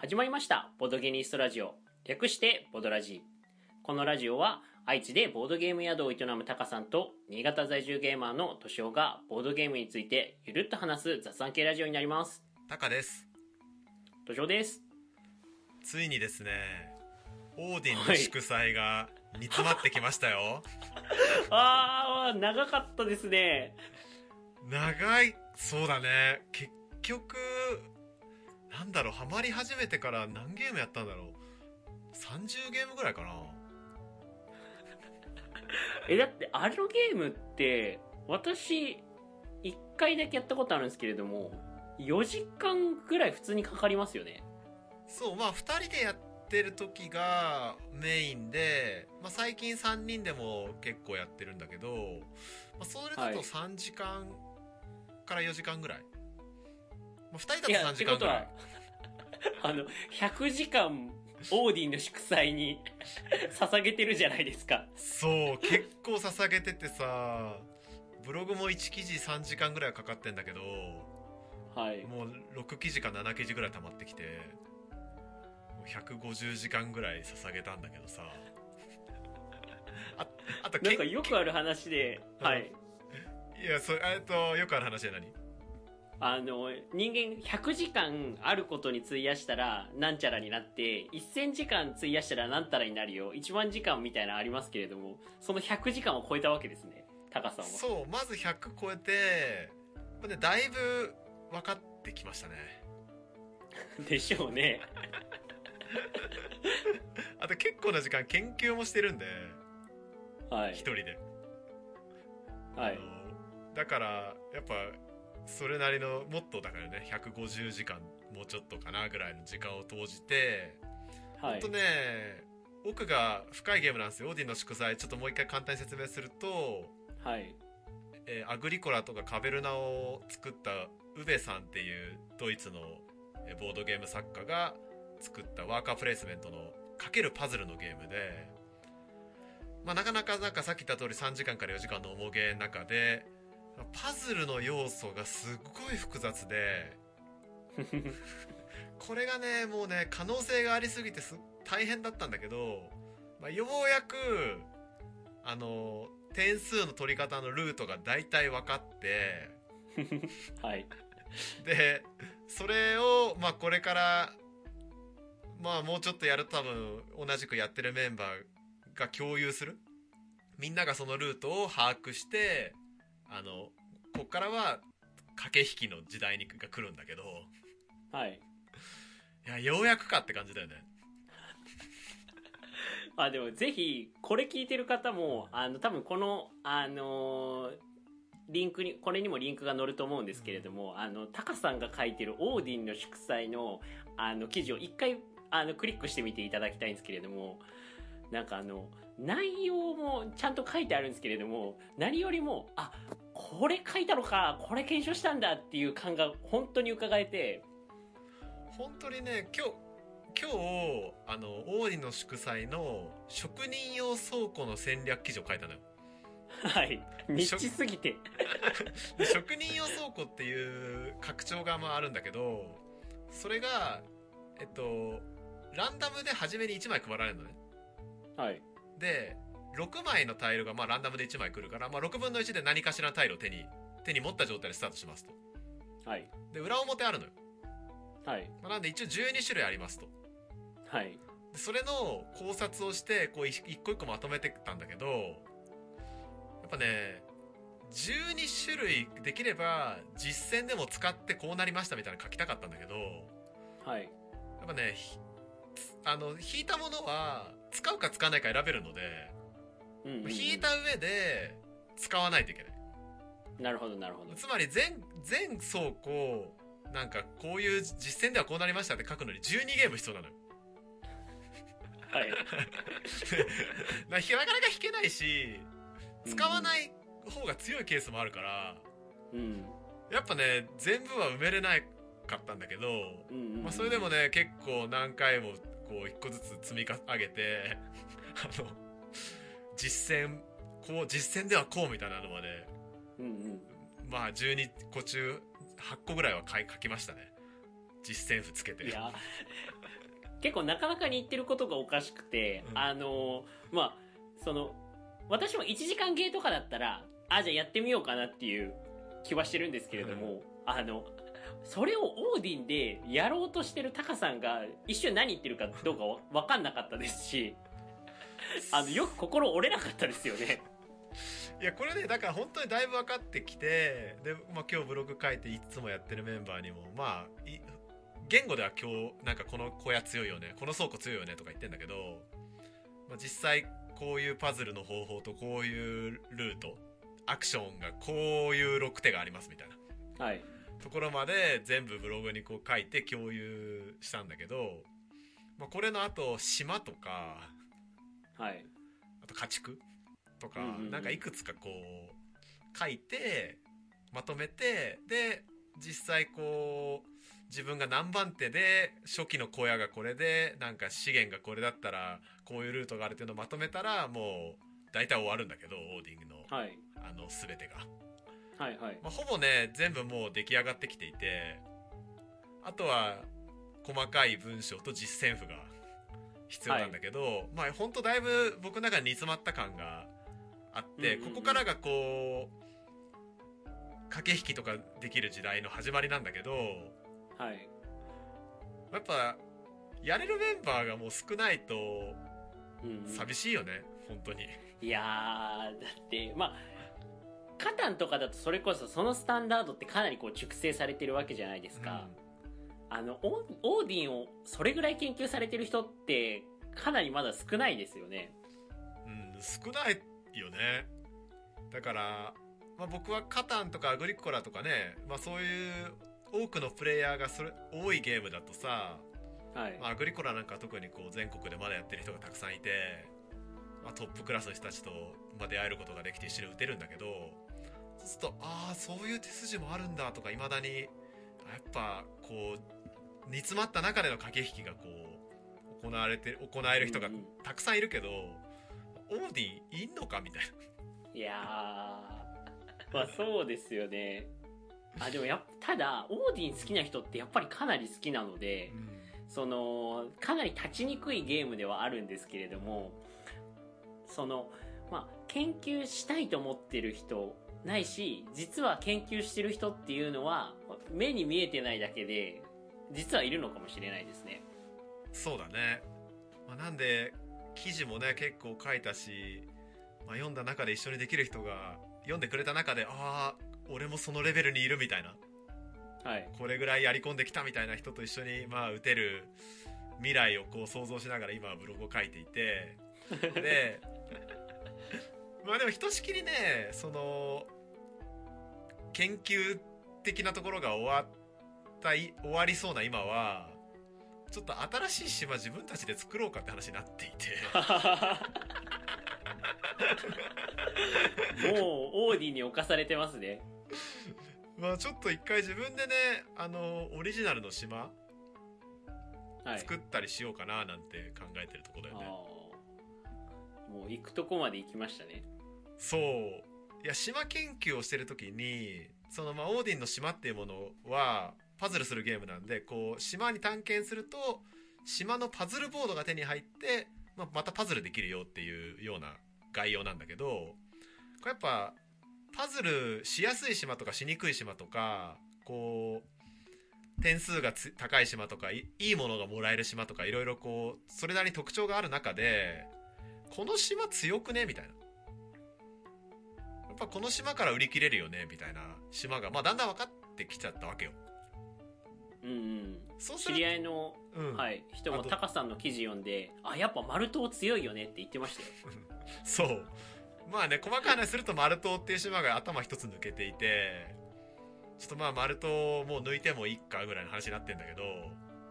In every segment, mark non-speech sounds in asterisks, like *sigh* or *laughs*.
始まりました。ボードゲニストラジオ。略してボドラジこのラジオは愛知でボードゲーム宿を営むタカさんと新潟在住ゲーマーのトシオがボードゲームについてゆるっと話す雑談系ラジオになります。タカです。トシオです。ついにですねオーディンの祝祭が煮詰まってきましたよ、*laughs* あー長かったですね。長いそうだね。結局なんだろうハマり始めてから何ゲームやったんだろう。30ゲームぐらいかな。*laughs* えだってあのゲームって私1回だけやったことあるんですけれども4時間ぐらい普通にかかりますよね。そうまあ2人でやってる時がメインで、まあ、最近3人でも結構やってるんだけど、まあ、それだと3時間から4時間ぐらい、まあ、2人だと3時間ぐらい。*laughs* あの100時間オーディンの祝祭に捧げてるじゃないですか。そう結構捧げててさブログも1記事3時間ぐらいかかってんだけどはい。もう6記事か7記事ぐらい溜まってきてもう150時間ぐらい捧げたんだけどさ。ああとなんかよくある話で、うん。はい。いやそうえっとよくある話で何？あの人間100時間あることに費やしたらなんちゃらになって1000時間費やしたらなんたらになるよ。1万時間みたいなのありますけれどもその100時間を超えたわけですね。タカさんはそうまず100超えてまあねだいぶ分かってきましたね。*laughs* でしょうね。*laughs* あと結構な時間研究もしてるんではい。一人で。はい。だからやっぱそれなりのもっとだからね150時間もうちょっとかなぐらいの時間を投じて、はい。ほんとね奥が深いゲームなんですよ。オーディンの祝祭。ちょっともう一回簡単に説明すると、はい。えーアグリコラとかカベルナを作ったウベさんっていうドイツのえーボードゲーム作家が作ったワーカープレイスメントのかけるパズルのゲームで、まあ、なかなかなんかさっき言った通り3時間から4時間の重げの中でパズルの要素がすっごい複雑で *laughs* これがねもうね可能性がありすぎてす大変だったんだけど、まあ、ようやくあの点数の取り方のルートが大体分かって *laughs* はい。でそれをまあこれからまあもうちょっとやると多分同じくやってるメンバーが共有する。みんながそのルートを把握してあのこっからは駆け引きの時代にが来るんだけど。はい。いやようやくかって感じだよね。*laughs* あでもぜひこれ聞いてる方もあの多分このあのーリンクにこれにもリンクが載ると思うんですけれども、あのタカさんが書いてるオーディンの祝祭のあの記事を一回あのクリックしてみていただきたいんですけれどもなんかあの内容もちゃんと書いてあるんですけれども何よりもあこれ書いたのかこれ検証したんだっていう感が本当に伺えて。本当にね今日今日あのオーディの祝祭の職人用倉庫の戦略記事を書いたのよ。はい。ニッチすぎて。で職人用倉庫っていう拡張がまああるんだけどそれがえっとランダムで初めに1枚配られるのねはい。で6枚のタイルがまあランダムで1枚来るから、まあ、6分の1で何かしらのタイルを手に手に持った状態でスタートしますと。はい。で裏表あるのよ、はい。まあ、なんで一応12種類ありますと。はい。でそれの考察をしてこう一一個一個まとめてったんだけどやっぱね12種類できれば実践でも使ってこうなりましたみたいなの書きたかったんだけどはい。やっぱねひあの引いたものは使うか使わないか選べるので、うんうんうん。引いた上で使わないといけない。なるほどなるほど。つまり全全倉庫なんかこういう実践ではこうなりましたって書くのに12ゲーム必要なのよ。はい。*laughs* なかなか引けないし使わない方が強いケースもあるから、うん。やっぱね全部は埋めれなかったんだけど、うんうんうん。まあ、それでもね結構何回もこう一個ずつ積み上げて *laughs* あの実践こう実践ではこうみたいなのまでうんうん。まあ12個中8個ぐらいは書きましたね。実戦譜つけて。いや結構なかなかに言ってることがおかしくて、うん。あのまあその私も1時間ゲーとかだったらあじゃあやってみようかなっていう気はしてるんですけれども、あのそれをオーディンでやろうとしてるタカさんが一瞬何言ってるかどうかわ分かんなかったですし *laughs* あのよく心折れなかったですよね。いやこれねだから本当にだいぶ分かってきてで、まあ、今日ブログ書いていつもやってるメンバーにもまあい言語では今日なんかこの小屋強いよねこの倉庫強いよねとか言ってんだけど、まあ、実際こういうパズルの方法とこういうルートアクションがこういう6手がありますみたいな。はいところまで全部ブログにこう書いて共有したんだけど、まあ、これの後島とかはい。あと家畜とか、うんうんうん。なんかいくつかこう書いてまとめてで実際こう自分が何番手で初期の小屋がこれでなんか資源がこれだったらこういうルートがあるっていうのをまとめたらもう大体終わるんだけどオーディングのはい。あの全てが、はいはい。まあ、ほぼね全部もう出来上がってきていてあとは細かい文章と実践譜が必要なんだけど、まあ本当だいぶ僕の中に煮詰まった感があって、うんうんうん。ここからがこう駆け引きとかできる時代の始まりなんだけどはい。やっぱやれるメンバーがもう少ないとうんうん。寂しいよね、本当に。いやーだってまあカタンとかだとそれこそそのスタンダードってかなりこう熟成されてるわけじゃないですか、あのオオーディンをそれぐらい研究されてる人ってかなりまだ少ないですよね。うん、うん、少ないよね。だから、まあ、僕はカタンとかアグリコラとかね、まあ、そういう多くのプレイヤーがそれ多いゲームだとさ、はい、まあ、アグリコラなんかは特にこう全国でまだやってる人がたくさんいて、まあ、トップクラスの人たちと、まあ、出会えることができて一緒に打てるんだけどするとああそういう手筋もあるんだとかいまだにやっぱこう煮詰まった中での駆け引きがこう行われて行える人がうんうん。たくさんいるけど、オーディンいんのかみたいな。いやー。まあそうですよね。あでもやっただオーディン好きな人ってやっぱりかなり好きなので、そのかなり立ちにくいゲームではあるんですけれどもそのまあ研究したいと思ってる人ないし実は研究してる人っていうのは目に見えてないだけで実はいるのかもしれないですね。そうだね、まあ、なんで記事もね結構書いたし、まあ、読んだ中で一緒にできる人が読んでくれた中でああ俺もそのレベルにいるみたいな。はい。これぐらいやり込んできたみたいな人と一緒にまあ打てる未来をこう想像しながら今はブログを書いていて。でまあでもひとしきりねその研究的なところが終わったい終わりそうな今はちょっと新しい島自分たちで作ろうかって話になっていて。*laughs* もうオーディに侵されてますね。まあちょっと一回自分でねあのオリジナルの島はい。作ったりしようかななんて考えてるところだよね、もう行くとこまで行きましたね。そう。いや島研究をしてる時にそのまあオーディンの島っていうものはパズルするゲームなんでこう島に探検すると島のパズルボードが手に入って、まあ、またパズルできるよっていうような概要なんだけどこれやっぱパズルしやすい島とかしにくい島とかこう点数が高い島とかいいいものがもらえる島とかいろいろこうそれなりに特徴がある中でこの島強くね？みたいな。やっぱこの島から売り切れるよね？みたいな。島が、まあ、だんだん分かってきちゃったわけよ。うんうん。そう知り合いの、うん。はい、人もタカさんの記事読んであやっぱ丸島強いよねって言ってましたよ。*laughs* そう。まあね細かい話するとマル島っていう島が頭一つ抜けていてちょっとまあマル島もう抜いてもいいかぐらいの話になってんだけど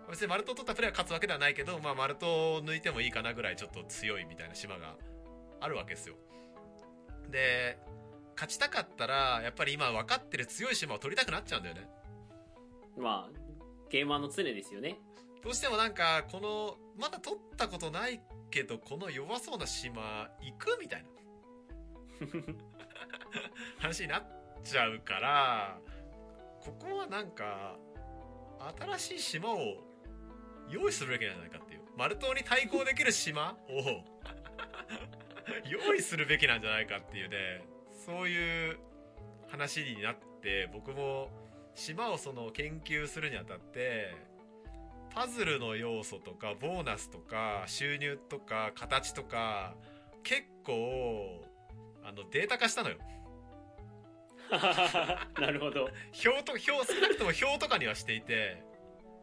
別にマル島取ったプレーは勝つわけではないけど、まあ、マル島を抜いてもいいかなぐらいちょっと強いみたいな島があるわけですよ。で勝ちたかったらやっぱり今分かってる強い島を取りたくなっちゃうんだよね。まあゲーマーの常ですよね。どうしてもなんかこのまだ取ったことないけどこの弱そうな島行くみたいな。*laughs* 話になっちゃうからここはなんか新しい島を用意するべきなんじゃないかっていう。マル島に対抗できる島を *laughs* 用意するべきなんじゃないかっていうねそういう話になって僕も島をその研究するにあたってパズルの要素とかボーナスとか収入とか形とか結構あのデータ化したのよ。*laughs* なるほど。*laughs* 表と表少なくとも表とかにはしていて。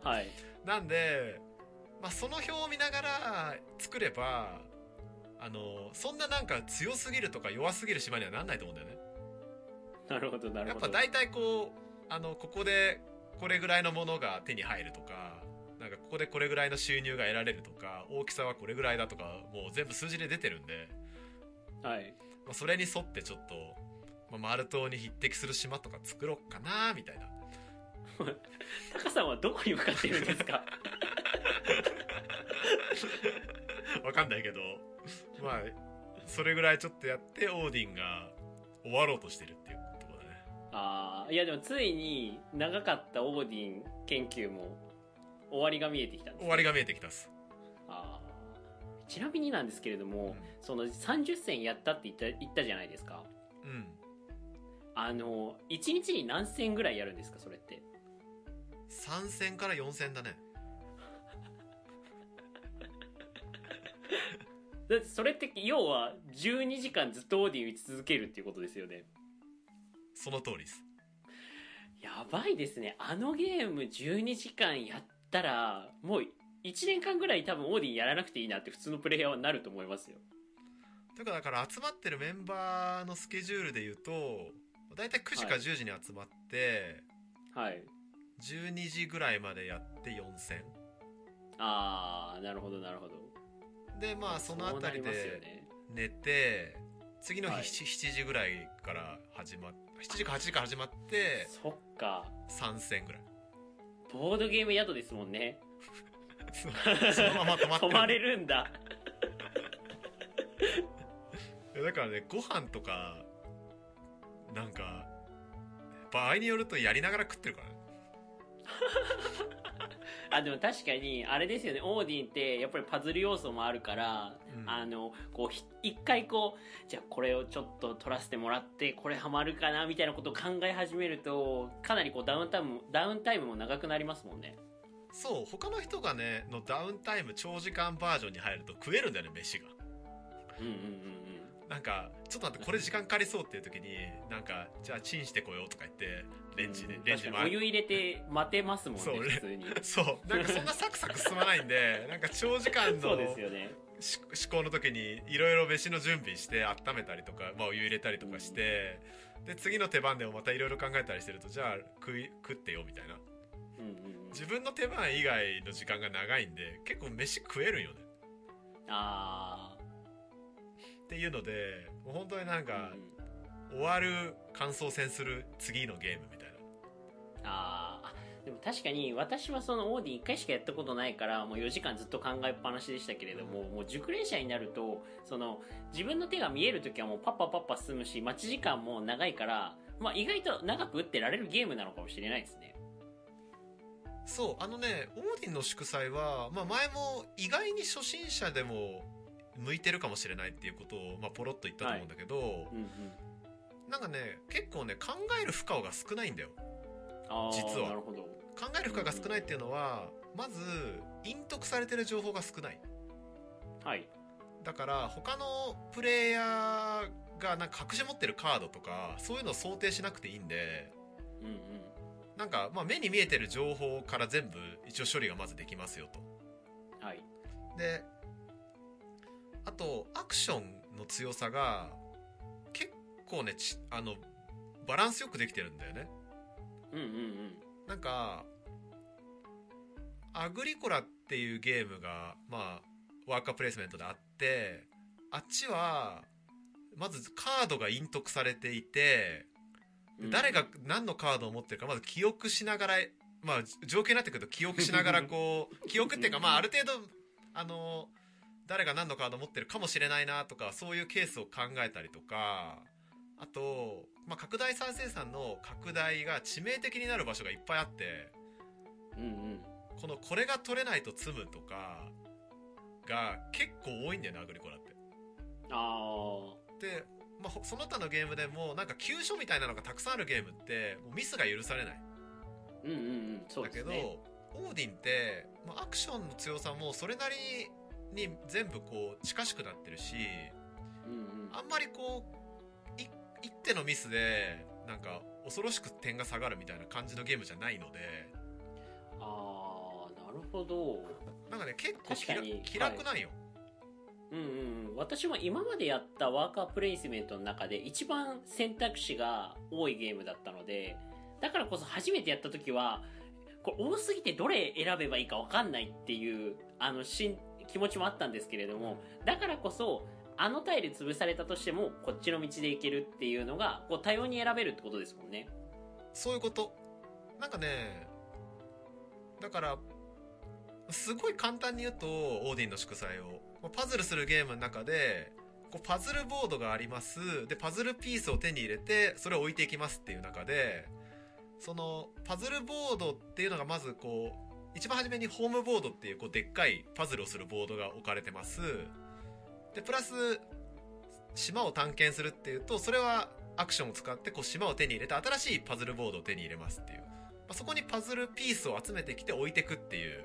はいなんで、まあ、その表を見ながら作ればあのそんななんか強すぎるとか弱すぎる島にはなんないと思うんだよね。なるほどなるほど。やっぱ大体こうあのここでこれぐらいのものが手に入るとかなんかここでこれぐらいの収入が得られるとか大きさはこれぐらいだとかもう全部数字で出てるんで、はい。まあ、それに沿ってちょっと、まあ、マル島に匹敵する島とか作ろうかなみたいなタカさんはどこに向かってるんですか？わかんないけどまあそれぐらいちょっとやってオーディンが終わろうとしてるっていうところだね。ああいやでもついに長かったオーディン研究も終わりが見えてきたんです、終わりが見えてきたっす。あーちなみになんですけれども、その30戦やったって言った言ったじゃないですか。うん。あの1日に何戦ぐらいやるんですかそれって？3戦から4戦だね。*laughs* だってそれって要は12時間ずっとオーディン打ち続けるっていうことですよね。その通りです。やばいですね。あのゲーム12時間やったらもう1年間ぐらい多分オーディンやらなくていいなって普通のプレイヤーはなると思いますよ。というかだから集まってるメンバーのスケジュールで言うと大体9時かはい。10時に集まって、はい12時ぐらいまでやって4戦。ああなるほどなるほど。でまあそのあたりでね。寝て次の日はい。7, 時ぐらいから始まっ7時か8時から始まってそっか。3戦ぐらい。ボードゲーム宿ですもんね。そ *laughs* そのまま止まって泊まれるんだ。だからねご飯とかなんか場合によるとやりながら食ってるからね *laughs* あでも確かにあれですよね。オーディンってやっぱりパズル要素もあるから、うん。あのこうひ一回こうじゃあこれをちょっと取らせてもらってこれハマるかなみたいなことを考え始めるとかなりこうダウンタイムもダウンタイムも長くなりますもんね。そう他の人がねのダウンタイム長時間バージョンに入ると食えるんだよね飯が。うんうんうんなんかちょっと待ってこれ時間かかりそうっていう時になんかじゃあチンしてこようとか言ってレンジで、うんレンジでお湯入れて待てますもんねそう普通に。そう。なんかそんなサクサク進まないんでなんか長時間のそうですよね。し思考の時にいろいろ飯の準備して温めたりとか、まあ、お湯入れたりとかして、で次の手番でもまたいろいろ考えたりしてるとじゃあ食い食ってよみたいな。うんうんうん。自分の手番以外の時間が長いんで結構飯食えるんよね。あっていうのでもう本当になんあ、かうん。終わる感想戦する次のゲームみたいな。あでも確かに私はそのオーディ1回しかやったことないからもう4時間ずっと考えっぱなしでしたけれども、もう熟練者になるとその自分の手が見える時はもうパッパパッパ進むし待ち時間も長いから、まあ、意外と長く打ってられるゲームなのかもしれないですね。そうあのねオーディンの祝祭は、まあ、前も意外に初心者でも向いてるかもしれないっていうことを、まあ、ポロッと言ったと思うんだけど、うんうんなんかね結構ね考える負荷が少ないんだよ。実は。考える負荷が少ないっていうのはまず隠匿されてる情報が少ない。はい。だから他のプレイヤーがなんか隠し持ってるカードとかそういうのを想定しなくていいんでうんうん。なんかまあ目に見えてる情報から全部一応処理がまずできますよと。はい。であとアクションの強さが結構ねちあのバランスよくできてるんだよね。うんうんうん。なんかアグリコラっていうゲームがまあワーカープレイスメントであってあっちはまずカードが隠匿されていてで誰が何のカードを持ってるかまず記憶しながらまあ状況になってくると記憶しながらこう *laughs* 記憶っていうかまあある程度あの誰が何のカードを持ってるかもしれないなとかそういうケースを考えたりとかあと、まあ、拡大再生産の拡大が致命的になる場所がいっぱいあってうんうん。このこれが取れないと積むとかが結構多いんだよねアグリコラって。あで、まあ、ほその他のゲームでもなんか急所みたいなのがたくさんあるゲームってもうミスが許されない。ーうんうんうん。そうだけど、オーディンって、まあ、アクションの強さもそれなりに全部こう近しくなってるしうんうん。あんまりこうい一手のミスでなんか恐ろしく点が下がるみたいな感じのゲームじゃないので。ああなるほど。なんかね結構気楽なんよ、うんうんうん。私も今までやったワーカープレイスメントの中で一番選択肢が多いゲームだったのでだからこそ初めてやった時はこれ多すぎてどれ選べばいいか分かんないっていうあのしん気持ちもあったんですけれどもだからこそあのタイル潰されたとしてもこっちの道で行けるっていうのがこう多様に選べるってことですもんね。そういうこと。なんかねだからすごい簡単に言うとオーディンの祝祭を。パズルするゲームの中でこうパズルボードがあります。でパズルピースを手に入れてそれを置いていきますっていう中でそのパズルボードっていうのがまずこう一番初めにホームボードっていうこうでっかいパズルをするボードが置かれてます。でプラス島を探検するっていうとそれはアクションを使ってこう島を手に入れて新しいパズルボードを手に入れますっていう、まあ、そこにパズルピースを集めてきて置いてくっていう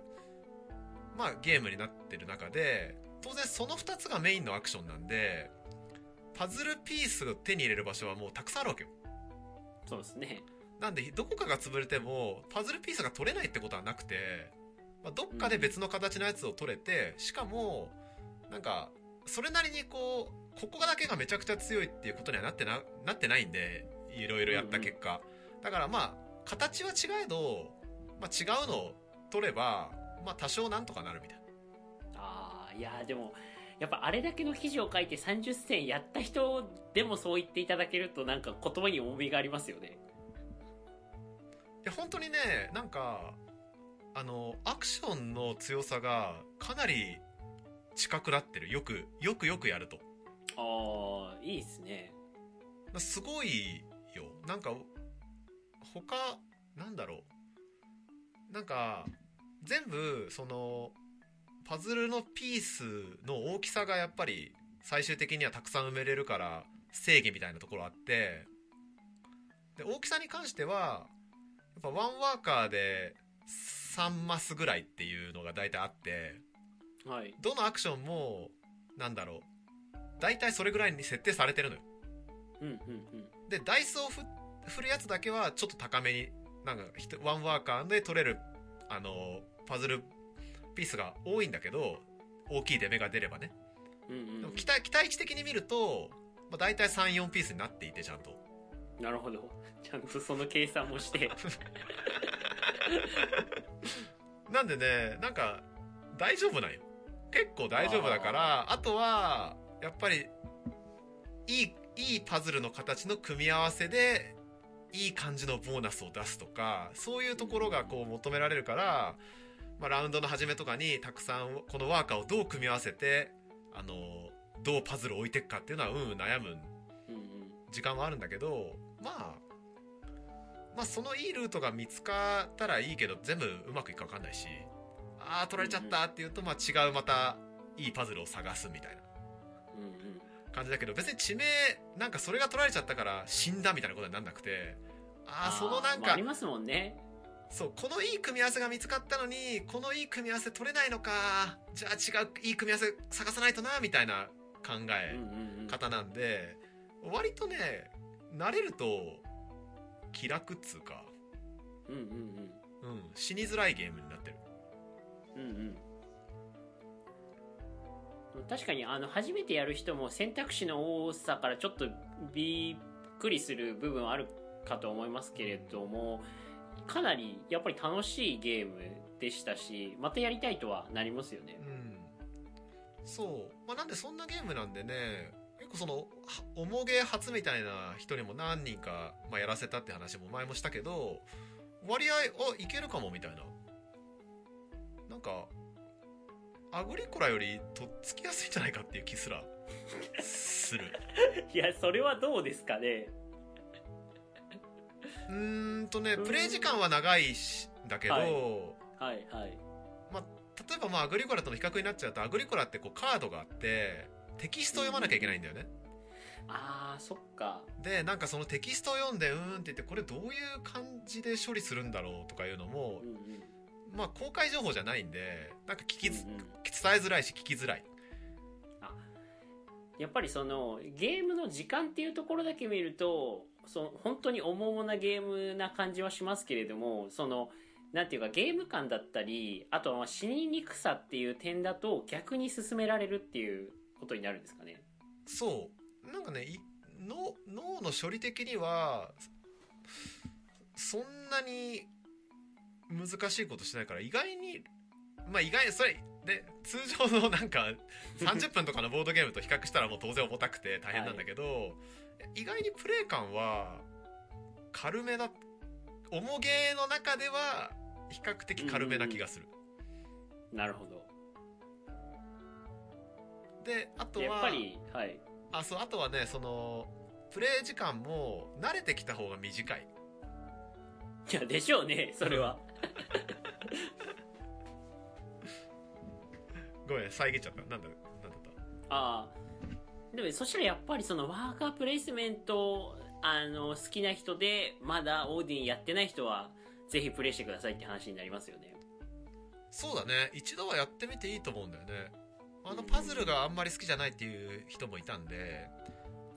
まあゲームになってる中で当然その2つがメインのアクションなんでパズルピースを手に入れる場所はもうたくさんあるわけよ。そうですね。なんでどこかが潰れてもパズルピースが取れないってことはなくて、まあ、どっかで別の形のやつを取れてしかもなんかそれなりにこうここだけがめちゃくちゃ強いっていうことにはなってななってないんでいろいろやった結果、だからまあ形は違えど、まあ、違うのを取れば、まあ、多少なんとかなるみたいな。ああいやでもやっぱあれだけの記事を書いて30戦やった人でもそう言っていただけるとなんか言葉に重みがありますよね。いや本当にねなんかあのアクションの強さがかなり近くなってる。よくよくよくやると。ああいいっすね。すごいよ。なんか他なんだろう。なんか全部そのパズルのピースの大きさがやっぱり最終的にはたくさん埋めれるから正義みたいなところあって。で大きさに関してはぱワンワーカーで3マスぐらいっていうのが大体あってはい。どのアクションもなんだろう。大体それぐらいに設定されてるのよ。うんうんうん。でダイスを振振るやつだけはちょっと高めになんかワンワーカーで取れるあのパズルピースが多いんだけど大きい出目が出ればね。うんうんうん。でも期待期待値的に見ると、まあ、大体34ピースになっていてちゃんとなるほど。ちゃんとその計算もして。*laughs* なんでねなんか大丈夫なんよ。結構大丈夫だからあとはやっぱりいいいいパズルの形の組み合わせでいい感じのボーナスを出すとかそういうところがこう求められるから、まあ、ラウンドの初めとかにたくさんこのワーカーをどう組み合わせてあのどうパズルを置いていくかっていうのはうんうん悩む時間はあるんだけどまあまあそのいいルートが見つかったらいいけど全部うまくいくか分かんないしああ取られちゃったっていうとまあ違うまたいいパズルを探すみたいな感じだけど別に地名なんかそれが取られちゃったから死んだみたいなことになんなくてああそのなんかまあありますもんね。そうこのいい組み合わせが見つかったのにこのいい組み合わせ取れないのかじゃあ違ういい組み合わせ探さないとなみたいな考え、方なんで割とね慣れると気楽っつうか、うんうんうん、死にづらいゲームになってる。うんうん。うん確かにあの初めてやる人も選択肢の多さからちょっとびっくりする部分はあるかと思いますけれどもかなりやっぱり楽しいゲームでしたしまたやりたいとはなりますよね。うん。そう、まあ、なんでそんなゲームなんでね結構そのは重げ初みたいな人にも何人か、まあ、やらせたって話も前もしたけど割合あいけるかもみたいな。なんかアグリコラよりとっつきやすいんじゃないかっていう気すら *laughs* する。*laughs* いやそれはどうですかね。うーんとねうん。プレイ時間は長いしだけど、はい。はいはい。例えばまあアグリコラとの比較になっちゃうとアグリコラってこうカードがあってテキストを読まなきゃいけないんだよね、あーそっか。でなんかそのテキストを読んでうーんって言ってこれどういう感じで処理するんだろうとかいうのもうんうん。まあ公開情報じゃないんでなんか聞きず、うんうん。伝えづらいし聞きづらい。やっぱりそのゲームの時間っていうところだけ見るとその本当に重々なゲームな感じはしますけれどもそのなんていうかゲーム感だったりあとはまあ死ににくさっていう点だと逆に進められるっていうことになるんですかね。そう。なんかねい脳脳の処理的にはそんなに難しいことしないから意外にまあ意外にそれで通常のなんか *laughs* 30分とかのボードゲームと比較したらもう当然重たくて大変なんだけど、意外にプレイ感は軽めだ重ゲーの中では比較的軽めな気がする、なるほどであとはやっぱりはい。あそうあとはねそのプレイ時間も慣れてきた方が短い。いやでしょうねそれは。*laughs* ごめん遮っちゃった。なんだなんだった？ああでもそしたらやっぱりそのワーカープレイスメントあの好きな人でまだオーディンやってない人はぜひプレイしてくださいって話になりますよね。そうだね。一度はやってみていいと思うんだよねあのパズルがあんまり好きじゃないっていう人もいたんで、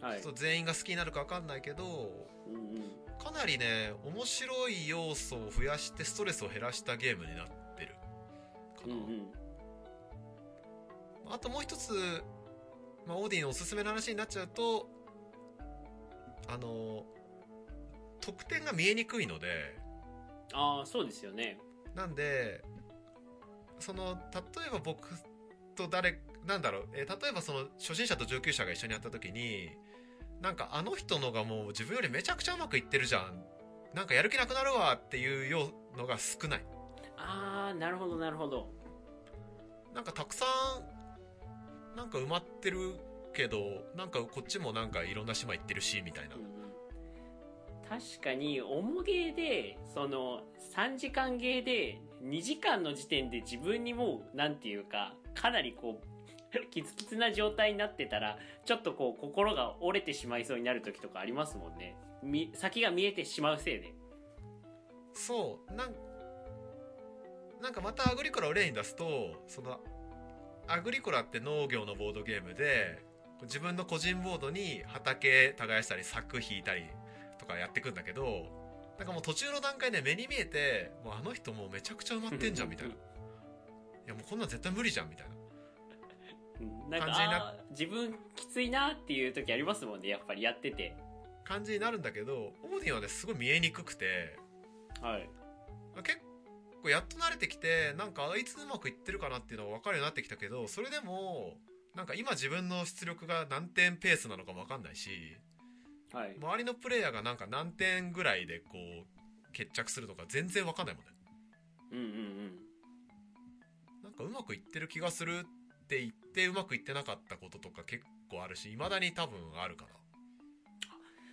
はい。ちょっと全員が好きになるか分かんないけどかなりね面白い要素を増やしてストレスを減らしたゲームになってるかな、うんうん。あともう一つ、まあ、オーディンのおすすめの話になっちゃうとあの得点が見えにくいのでああそうですよね。なんでその例えば僕と誰なんだろう、えー例えばその初心者と上級者が一緒にやった時になんかあの人のがもう自分よりめちゃくちゃうまくいってるじゃん。なんかやる気なくなるわっていうようのが少ない。ああなるほどなるほど。なんかたくさんなんか埋まってるけどなんかこっちもなんかいろんな島行ってるしみたいな。うんうん。確かに重ゲーでその3時間ゲーで2時間の時点で自分にもうなんていうかかなりこう *laughs* キツキツな状態になってたらちょっとこう心が折れてしまいそうになる時とかありますもんね。み先が見えてしまうせいで。そうなんなんかまたアグリコラを例に出すとそのアグリコラって農業のボードゲームで自分の個人ボードに畑耕したり柵引いたりとかやってくんだけどなんかもう途中の段階で目に見えてもうあの人もうめちゃくちゃ埋まってんじゃんみたいな。いやもうこんなん絶対無理じゃんみたいな。うん。なんか感じになあー自分きついなっていう時ありますもんねやっぱりやってて。感じになるんだけどオーディンはねすごい見えにくくて。はい。結構やっと慣れてきてなんかあいつうまくいってるかなっていうのが分かるようになってきたけどそれでもなんか今自分の出力が何点ペースなのかも分かんないしはい。周りのプレイヤーがなんか何点ぐらいでこう決着するのか全然分かんないもんね。うんうんうんかうまくいってる気がするって言ってうまくいってなかったこととか結構あるし未だに多分あるかな。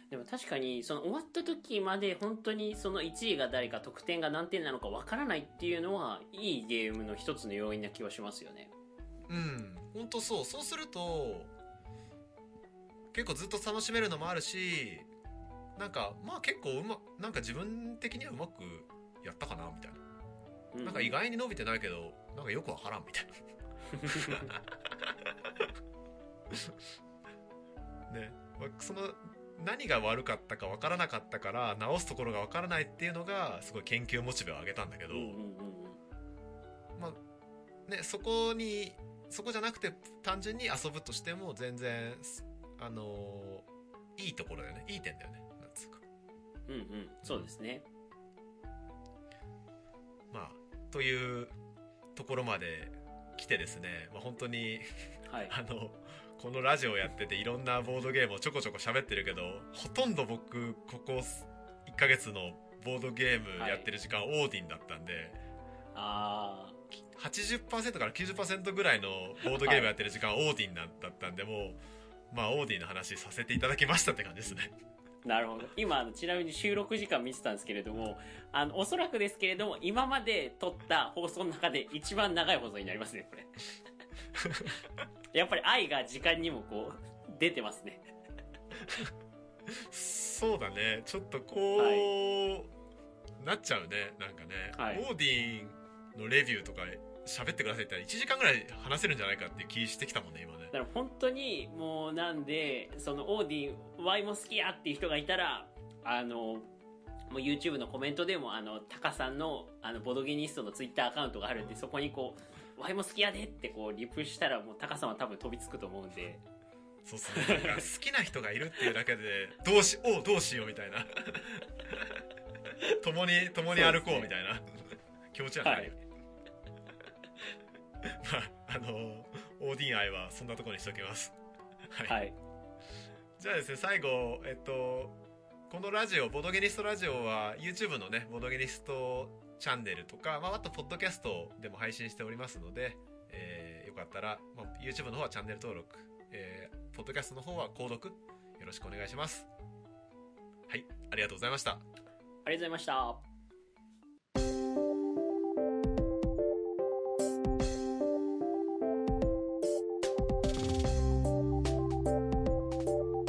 でも確かにその終わった時まで本当にその1位が誰か得点が何点なのかわからないっていうのはいいゲームの一つの要因な気はしますよね。うん。本当そう。そうすると結構ずっと楽しめるのもあるしなんかまあ結構うまなんか自分的にはうまくやったかなみたいな、うなんか意外に伸びてないけどなんかよくわからんみたいな。*laughs* ね、まあその何が悪かったかわからなかったから直すところがわからないっていうのがすごい研究モチベを上げたんだけど、うんうんうんね、そこにそこじゃなくて単純に遊ぶとしても全然あのーいいところだよね。いい点だよね。なんつうか。うんうんうん。そうですね。まあというところまで来てですね、まあ、本当にはい。*laughs* あのこのラジオやってていろんなボードゲームをちょこちょこ喋ってるけどほとんど僕ここ1ヶ月のボードゲームやってる時間、オーディンだったんであ80%から90%ぐらいのボードゲームやってる時間、オーディンだったんでもうまあオーディンの話させていただきましたって感じですねなるほど。今あのちなみに収録時間見てたんですけれどもあのおそらくですけれども今まで撮った放送の中で一番長い放送になりますねこれ。*laughs* やっぱり愛が時間にもこう出てますね。そうだね。ちょっとこう、はなっちゃうねなんかね、はい。オーディンのレビューとか喋ってくださいって言ったら1時間ぐらい話せるんじゃないかっていう気してきたもんね今ね。だから本当にもうなんでそのオーディン Y も好きやっていう人がいたらあのもう YouTube のコメントでもあのタカさんのあのボドゲニストの Twitter アカウントがあるんでそこにこう Y も好きやでってこうリプしたらもうタカさんは多分飛びつくと思うんでそう。っすねなんか好きな人がいるっていうだけでどうしおうどうしようみたいな。*laughs* 共に共に歩こうみたいな。気持ちはないよ、ま *laughs* ああのオーディン愛はそんなところにしておきます。はい、はい。じゃあですね最後えっとこのラジオボドゲニストラジオは YouTube のねボドゲニストチャンネルとか、まあ、あとポッドキャストでも配信しておりますので、えーよかったら、まあ、YouTube の方はチャンネル登録、えーポッドキャストの方は購読よろしくお願いします。はい。ありがとうございました。ありがとうございました